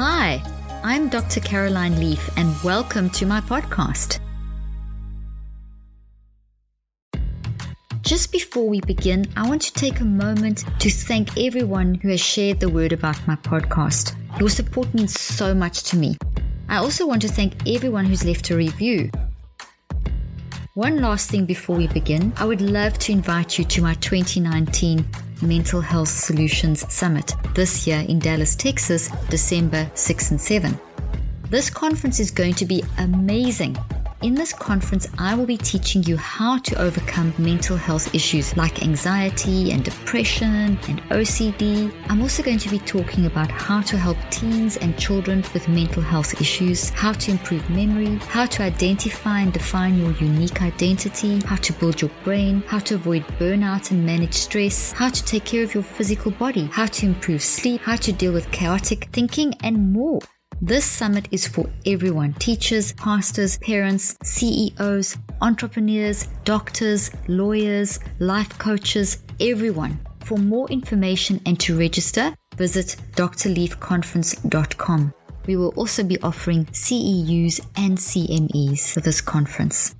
Hi, I'm Dr. Caroline Leaf, and welcome to my podcast. Just before we begin, I want to take a moment to thank everyone who has shared the word about my podcast. Your support means so much to me. I also want to thank everyone who's left a review. One last thing before we begin, I would love to invite you to my 2019 Mental Health Solutions Summit this year in Dallas, Texas, December 6 and 7. This conference is going to be amazing. In this conference, I will be teaching you how to overcome mental health issues like anxiety and depression and OCD. I'm also going to be talking about how to help teens and children with mental health issues, how to improve memory, how to identify and define your unique identity, how to build your brain, how to avoid burnout and manage stress, how to take care of your physical body, how to improve sleep, how to deal with chaotic thinking, and more. This summit is for everyone teachers, pastors, parents, CEOs, entrepreneurs, doctors, lawyers, life coaches, everyone. For more information and to register, visit drleafconference.com. We will also be offering CEUs and CMEs for this conference.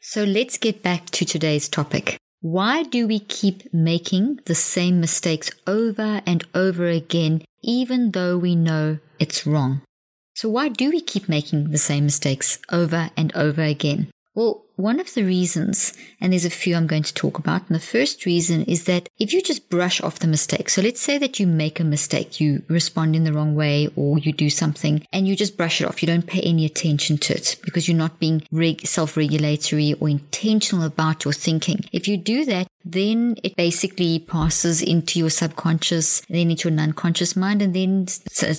So let's get back to today's topic. Why do we keep making the same mistakes over and over again, even though we know it's wrong? So why do we keep making the same mistakes over and over again? Well, one of the reasons, and there's a few I'm going to talk about, and the first reason is that if you just brush off the mistake, so let's say that you make a mistake, you respond in the wrong way, or you do something, and you just brush it off, you don't pay any attention to it because you're not being reg- self regulatory or intentional about your thinking. If you do that, then it basically passes into your subconscious, then into your non-conscious mind, and then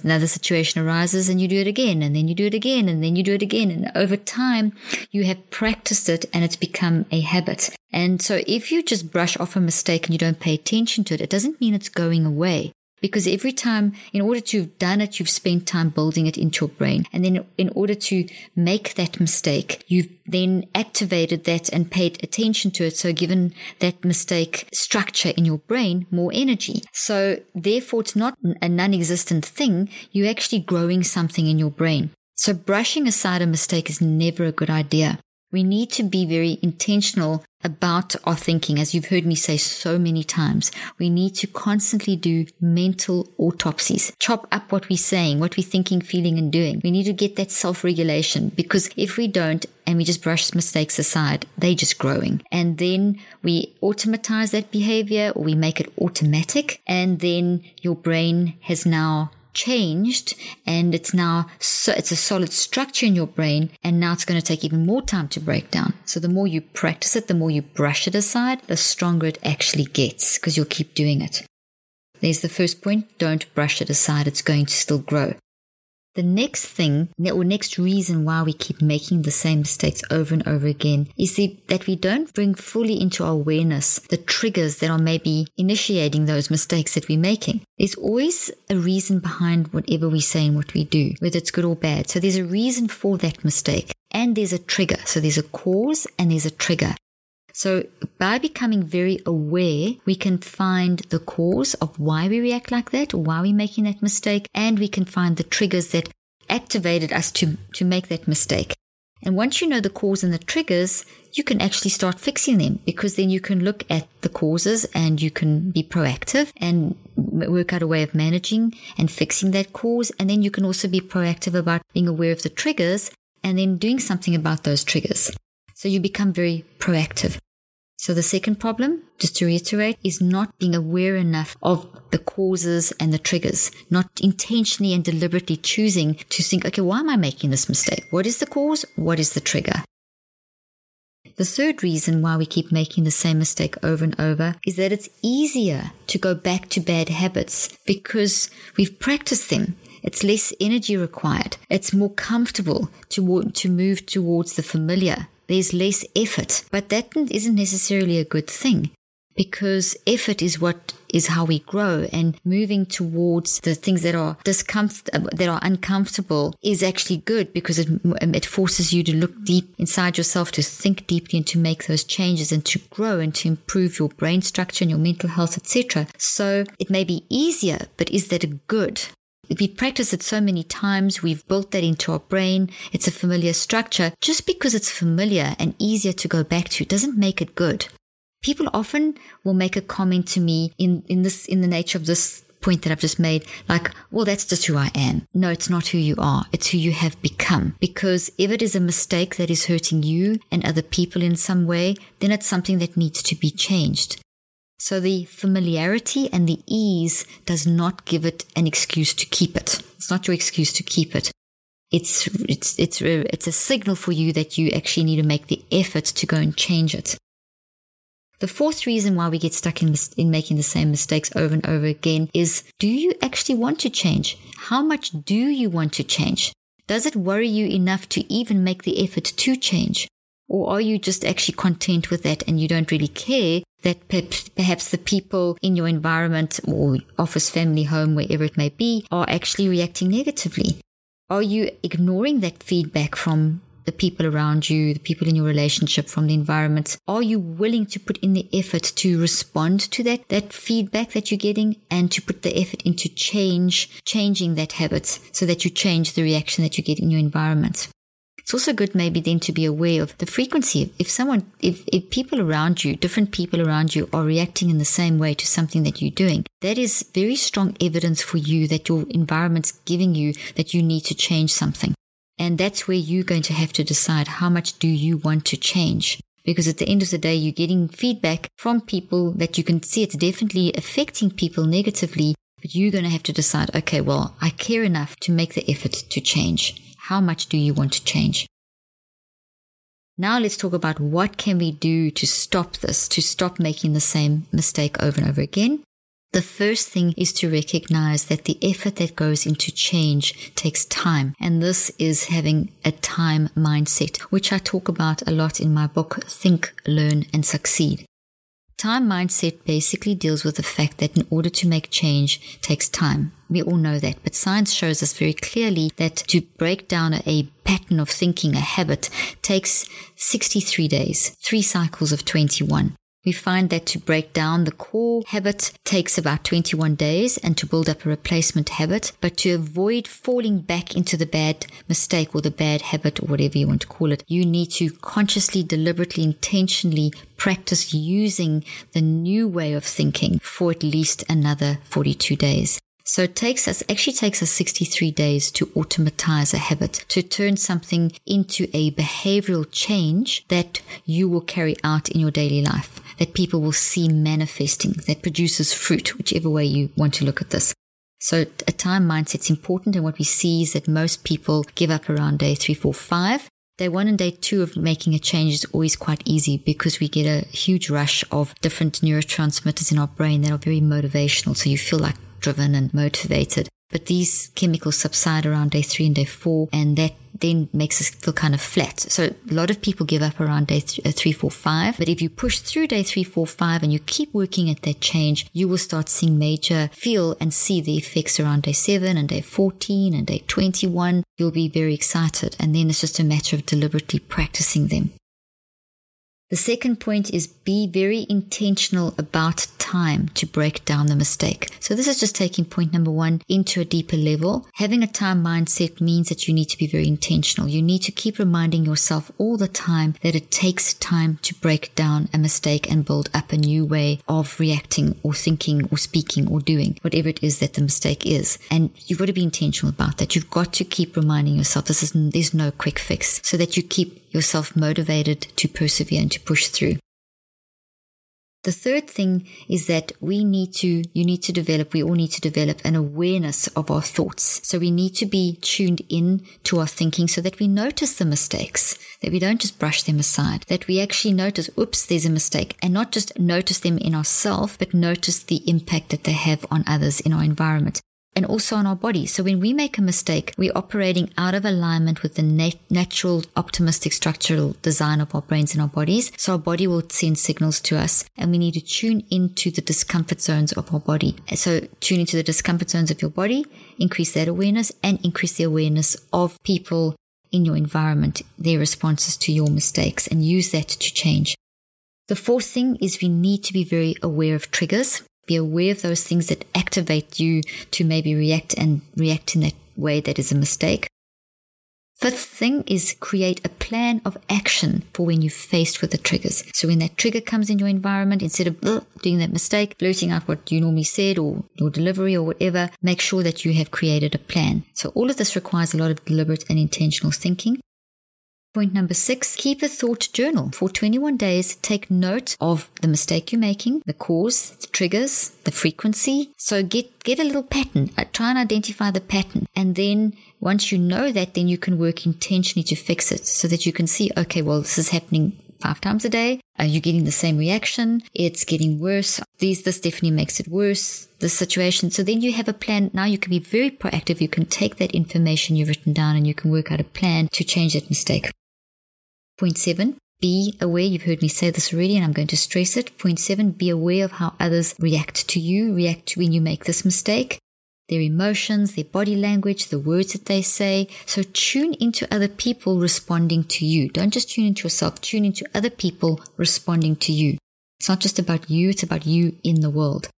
another situation arises and you do it again, and then you do it again, and then you do it again. And over time, you have practiced it and it's become a habit. And so if you just brush off a mistake and you don't pay attention to it, it doesn't mean it's going away. Because every time in order to have done it you've spent time building it into your brain. And then in order to make that mistake you've then activated that and paid attention to it. So given that mistake structure in your brain more energy. So therefore it's not a non-existent thing. You're actually growing something in your brain. So brushing aside a mistake is never a good idea we need to be very intentional about our thinking. As you've heard me say so many times, we need to constantly do mental autopsies, chop up what we're saying, what we're thinking, feeling, and doing. We need to get that self regulation because if we don't, and we just brush mistakes aside, they're just growing. And then we automatize that behavior or we make it automatic. And then your brain has now changed and it's now so it's a solid structure in your brain and now it's going to take even more time to break down. So the more you practice it, the more you brush it aside, the stronger it actually gets because you'll keep doing it. There's the first point. Don't brush it aside. It's going to still grow. The next thing, or next reason why we keep making the same mistakes over and over again is that we don't bring fully into our awareness the triggers that are maybe initiating those mistakes that we're making. There's always a reason behind whatever we say and what we do, whether it's good or bad. So there's a reason for that mistake and there's a trigger. So there's a cause and there's a trigger. So by becoming very aware, we can find the cause of why we react like that, why we're making that mistake, and we can find the triggers that activated us to, to make that mistake. And once you know the cause and the triggers, you can actually start fixing them because then you can look at the causes and you can be proactive and work out a way of managing and fixing that cause. And then you can also be proactive about being aware of the triggers and then doing something about those triggers. So you become very proactive. So the second problem, just to reiterate, is not being aware enough of the causes and the triggers, not intentionally and deliberately choosing to think, okay, why am I making this mistake? What is the cause? What is the trigger? The third reason why we keep making the same mistake over and over is that it's easier to go back to bad habits because we've practiced them. It's less energy required. It's more comfortable to, to move towards the familiar. There's less effort, but that isn't necessarily a good thing because effort is what is how we grow and moving towards the things that are discomfort that are uncomfortable is actually good because it, it forces you to look deep inside yourself to think deeply and to make those changes and to grow and to improve your brain structure and your mental health etc so it may be easier but is that a good if we practice it so many times, we've built that into our brain. It's a familiar structure. Just because it's familiar and easier to go back to doesn't make it good people often will make a comment to me in, in this, in the nature of this point that I've just made, like, well, that's just who I am. No, it's not who you are. It's who you have become. Because if it is a mistake that is hurting you and other people in some way, then it's something that needs to be changed. So the familiarity and the ease does not give it an excuse to keep it. It's not your excuse to keep it. It's, it's, it's, it's a signal for you that you actually need to make the effort to go and change it. The fourth reason why we get stuck in, in making the same mistakes over and over again is do you actually want to change? How much do you want to change? Does it worry you enough to even make the effort to change? Or are you just actually content with that and you don't really care that perhaps the people in your environment or office, family, home, wherever it may be, are actually reacting negatively? Are you ignoring that feedback from the people around you, the people in your relationship, from the environment? Are you willing to put in the effort to respond to that, that feedback that you're getting and to put the effort into change, changing that habit so that you change the reaction that you get in your environment? It's also good maybe then to be aware of the frequency. If someone, if, if people around you, different people around you are reacting in the same way to something that you're doing, that is very strong evidence for you that your environment's giving you that you need to change something. And that's where you're going to have to decide how much do you want to change? Because at the end of the day, you're getting feedback from people that you can see it's definitely affecting people negatively, but you're going to have to decide, okay, well, I care enough to make the effort to change. How much do you want to change? Now let's talk about what can we do to stop this, to stop making the same mistake over and over again. The first thing is to recognize that the effort that goes into change takes time. And this is having a time mindset, which I talk about a lot in my book, Think, Learn and Succeed. Time mindset basically deals with the fact that in order to make change takes time. We all know that, but science shows us very clearly that to break down a pattern of thinking, a habit, takes 63 days, three cycles of 21. We find that to break down the core habit takes about 21 days and to build up a replacement habit, but to avoid falling back into the bad mistake or the bad habit or whatever you want to call it, you need to consciously, deliberately, intentionally practice using the new way of thinking for at least another 42 days. So it takes us, actually takes us 63 days to automatize a habit, to turn something into a behavioral change that you will carry out in your daily life, that people will see manifesting, that produces fruit, whichever way you want to look at this. So a time mindset's important. And what we see is that most people give up around day three, four, five. Day one and day two of making a change is always quite easy because we get a huge rush of different neurotransmitters in our brain that are very motivational. So you feel like driven and motivated. But these chemicals subside around day three and day four, and that then makes us feel kind of flat. So a lot of people give up around day th- uh, three, four, five. But if you push through day three, four, five, and you keep working at that change, you will start seeing major feel and see the effects around day seven and day 14 and day 21. You'll be very excited. And then it's just a matter of deliberately practicing them. The second point is be very intentional about time to break down the mistake. So this is just taking point number one into a deeper level. Having a time mindset means that you need to be very intentional. You need to keep reminding yourself all the time that it takes time to break down a mistake and build up a new way of reacting or thinking or speaking or doing whatever it is that the mistake is. And you've got to be intentional about that. You've got to keep reminding yourself this is, there's no quick fix so that you keep yourself motivated to persevere and to push through. The third thing is that we need to, you need to develop, we all need to develop an awareness of our thoughts. So we need to be tuned in to our thinking so that we notice the mistakes, that we don't just brush them aside, that we actually notice, oops, there's a mistake and not just notice them in ourselves, but notice the impact that they have on others in our environment and also on our body. So when we make a mistake, we're operating out of alignment with the nat- natural optimistic structural design of our brains and our bodies. So our body will send signals to us and we need to tune into the discomfort zones of our body. So tune into the discomfort zones of your body, increase that awareness and increase the awareness of people in your environment, their responses to your mistakes and use that to change. The fourth thing is we need to be very aware of triggers be aware of those things that activate you to maybe react and react in that way that is a mistake. Fifth thing is create a plan of action for when you're faced with the triggers. So when that trigger comes in your environment, instead of doing that mistake, blurting out what you normally said or your delivery or whatever, make sure that you have created a plan. So all of this requires a lot of deliberate and intentional thinking. Point number six, keep a thought journal. For 21 days, take note of the mistake you're making, the cause, the triggers, the frequency. So get, get a little pattern. Uh, try and identify the pattern. And then once you know that, then you can work intentionally to fix it so that you can see, okay, well, this is happening five times a day. Are you getting the same reaction? It's getting worse. These, this definitely makes it worse, the situation. So then you have a plan. Now you can be very proactive. You can take that information you've written down and you can work out a plan to change that mistake. Point seven, be aware. You've heard me say this already, and I'm going to stress it. Point seven, be aware of how others react to you, react when you make this mistake, their emotions, their body language, the words that they say. So tune into other people responding to you. Don't just tune into yourself, tune into other people responding to you. It's not just about you, it's about you in the world.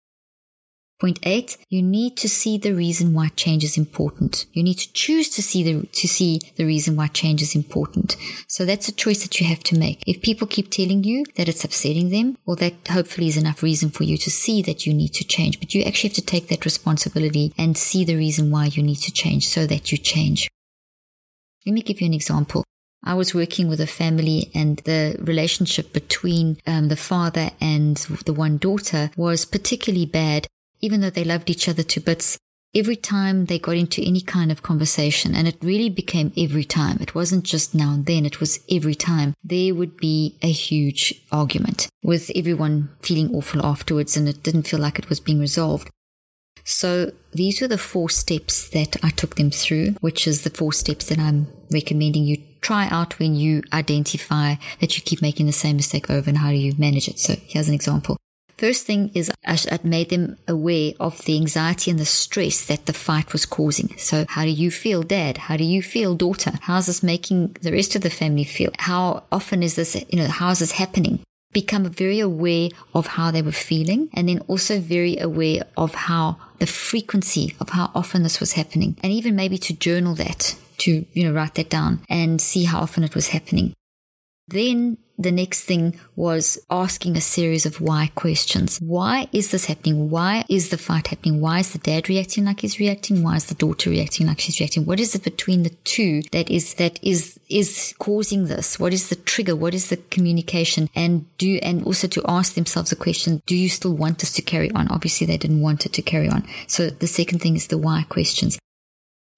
Point eight, you need to see the reason why change is important. You need to choose to see the, to see the reason why change is important. So that's a choice that you have to make. If people keep telling you that it's upsetting them, well, that hopefully is enough reason for you to see that you need to change. But you actually have to take that responsibility and see the reason why you need to change so that you change. Let me give you an example. I was working with a family and the relationship between um, the father and the one daughter was particularly bad even though they loved each other to bits, every time they got into any kind of conversation, and it really became every time, it wasn't just now and then, it was every time, there would be a huge argument with everyone feeling awful afterwards, and it didn't feel like it was being resolved. So these were the four steps that I took them through, which is the four steps that I'm recommending you try out when you identify that you keep making the same mistake over and how do you manage it. So here's an example. First thing is I made them aware of the anxiety and the stress that the fight was causing. So how do you feel, dad? How do you feel, daughter? How's this making the rest of the family feel? How often is this, you know, how's this happening? Become very aware of how they were feeling and then also very aware of how the frequency of how often this was happening and even maybe to journal that to, you know, write that down and see how often it was happening. Then the next thing was asking a series of why questions. Why is this happening? Why is the fight happening? Why is the dad reacting like he's reacting? Why is the daughter reacting like she's reacting? What is it between the two that is that is is causing this? What is the trigger? What is the communication? And do and also to ask themselves the question, do you still want this to carry on? Obviously they didn't want it to carry on. So the second thing is the why questions.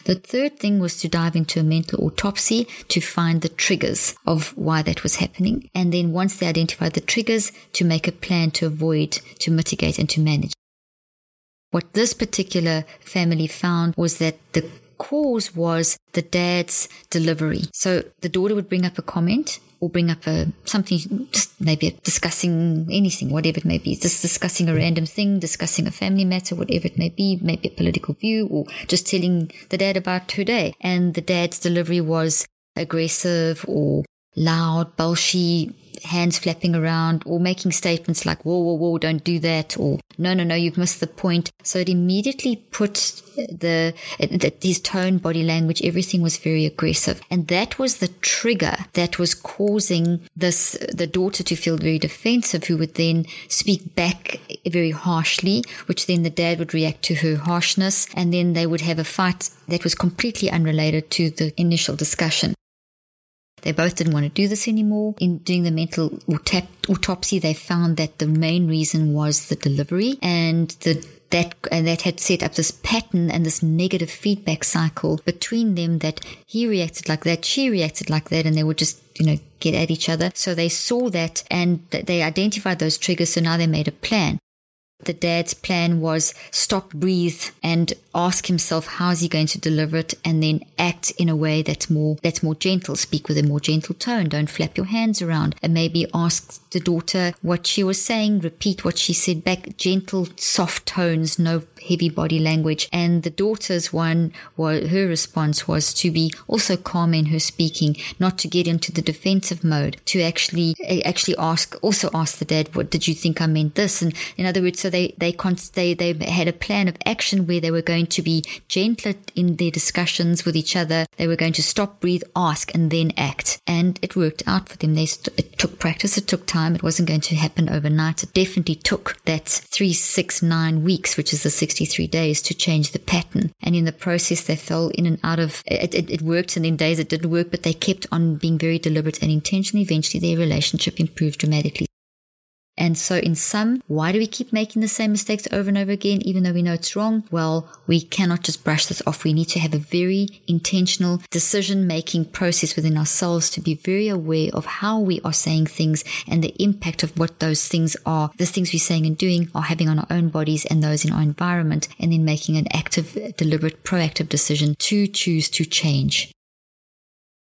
The third thing was to dive into a mental autopsy to find the triggers of why that was happening. And then once they identified the triggers, to make a plan to avoid, to mitigate, and to manage. What this particular family found was that the cause was the dad's delivery. So the daughter would bring up a comment or bring up a something, just maybe discussing anything, whatever it may be, just discussing a random thing, discussing a family matter, whatever it may be, maybe a political view, or just telling the dad about her day. And the dad's delivery was aggressive or loud, bulshy, hands flapping around or making statements like, whoa, whoa, whoa, don't do that. Or no, no, no, you've missed the point. So it immediately put the, his tone, body language, everything was very aggressive. And that was the trigger that was causing this, the daughter to feel very defensive, who would then speak back very harshly, which then the dad would react to her harshness. And then they would have a fight that was completely unrelated to the initial discussion. They both didn't want to do this anymore. In doing the mental autopsy, they found that the main reason was the delivery and the that and that had set up this pattern and this negative feedback cycle between them that he reacted like that, she reacted like that, and they would just you know get at each other. So they saw that and they identified those triggers. So now they made a plan. The dad's plan was stop, breathe, and ask himself how is he going to deliver it, and then act in a way that's more that's more gentle. Speak with a more gentle tone. Don't flap your hands around, and maybe ask the daughter what she was saying. Repeat what she said back. Gentle, soft tones. No heavy body language. And the daughter's one, was, her response was to be also calm in her speaking, not to get into the defensive mode, to actually actually ask, also ask the dad, what did you think I meant this? And in other words, so they they they they had a plan of action where they were going to be gentler in their discussions with each other. They were going to stop, breathe, ask, and then act. And it worked out for them. They st- it took practice. It took time. It wasn't going to happen overnight. It definitely took that three, six, nine weeks, which is the 63 days to change the pattern. And in the process, they fell in and out of it, it, it worked and in days it didn't work, but they kept on being very deliberate and intentional. Eventually their relationship improved dramatically. And so in sum, why do we keep making the same mistakes over and over again, even though we know it's wrong? Well, we cannot just brush this off. We need to have a very intentional decision making process within ourselves to be very aware of how we are saying things and the impact of what those things are, the things we're saying and doing are having on our own bodies and those in our environment, and then making an active, deliberate, proactive decision to choose to change.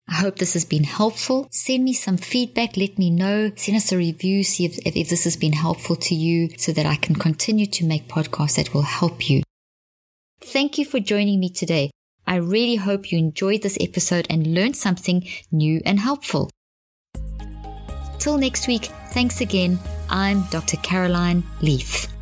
I hope this has been helpful. Send me some feedback. Let me know. Send us a review. See if, if, if, this has been helpful to you so that I can continue to make podcasts that will help you. Thank you for joining me today. I really hope you enjoyed this episode and learned something new and helpful. Till next week, thanks again. I'm Dr. Caroline Leaf.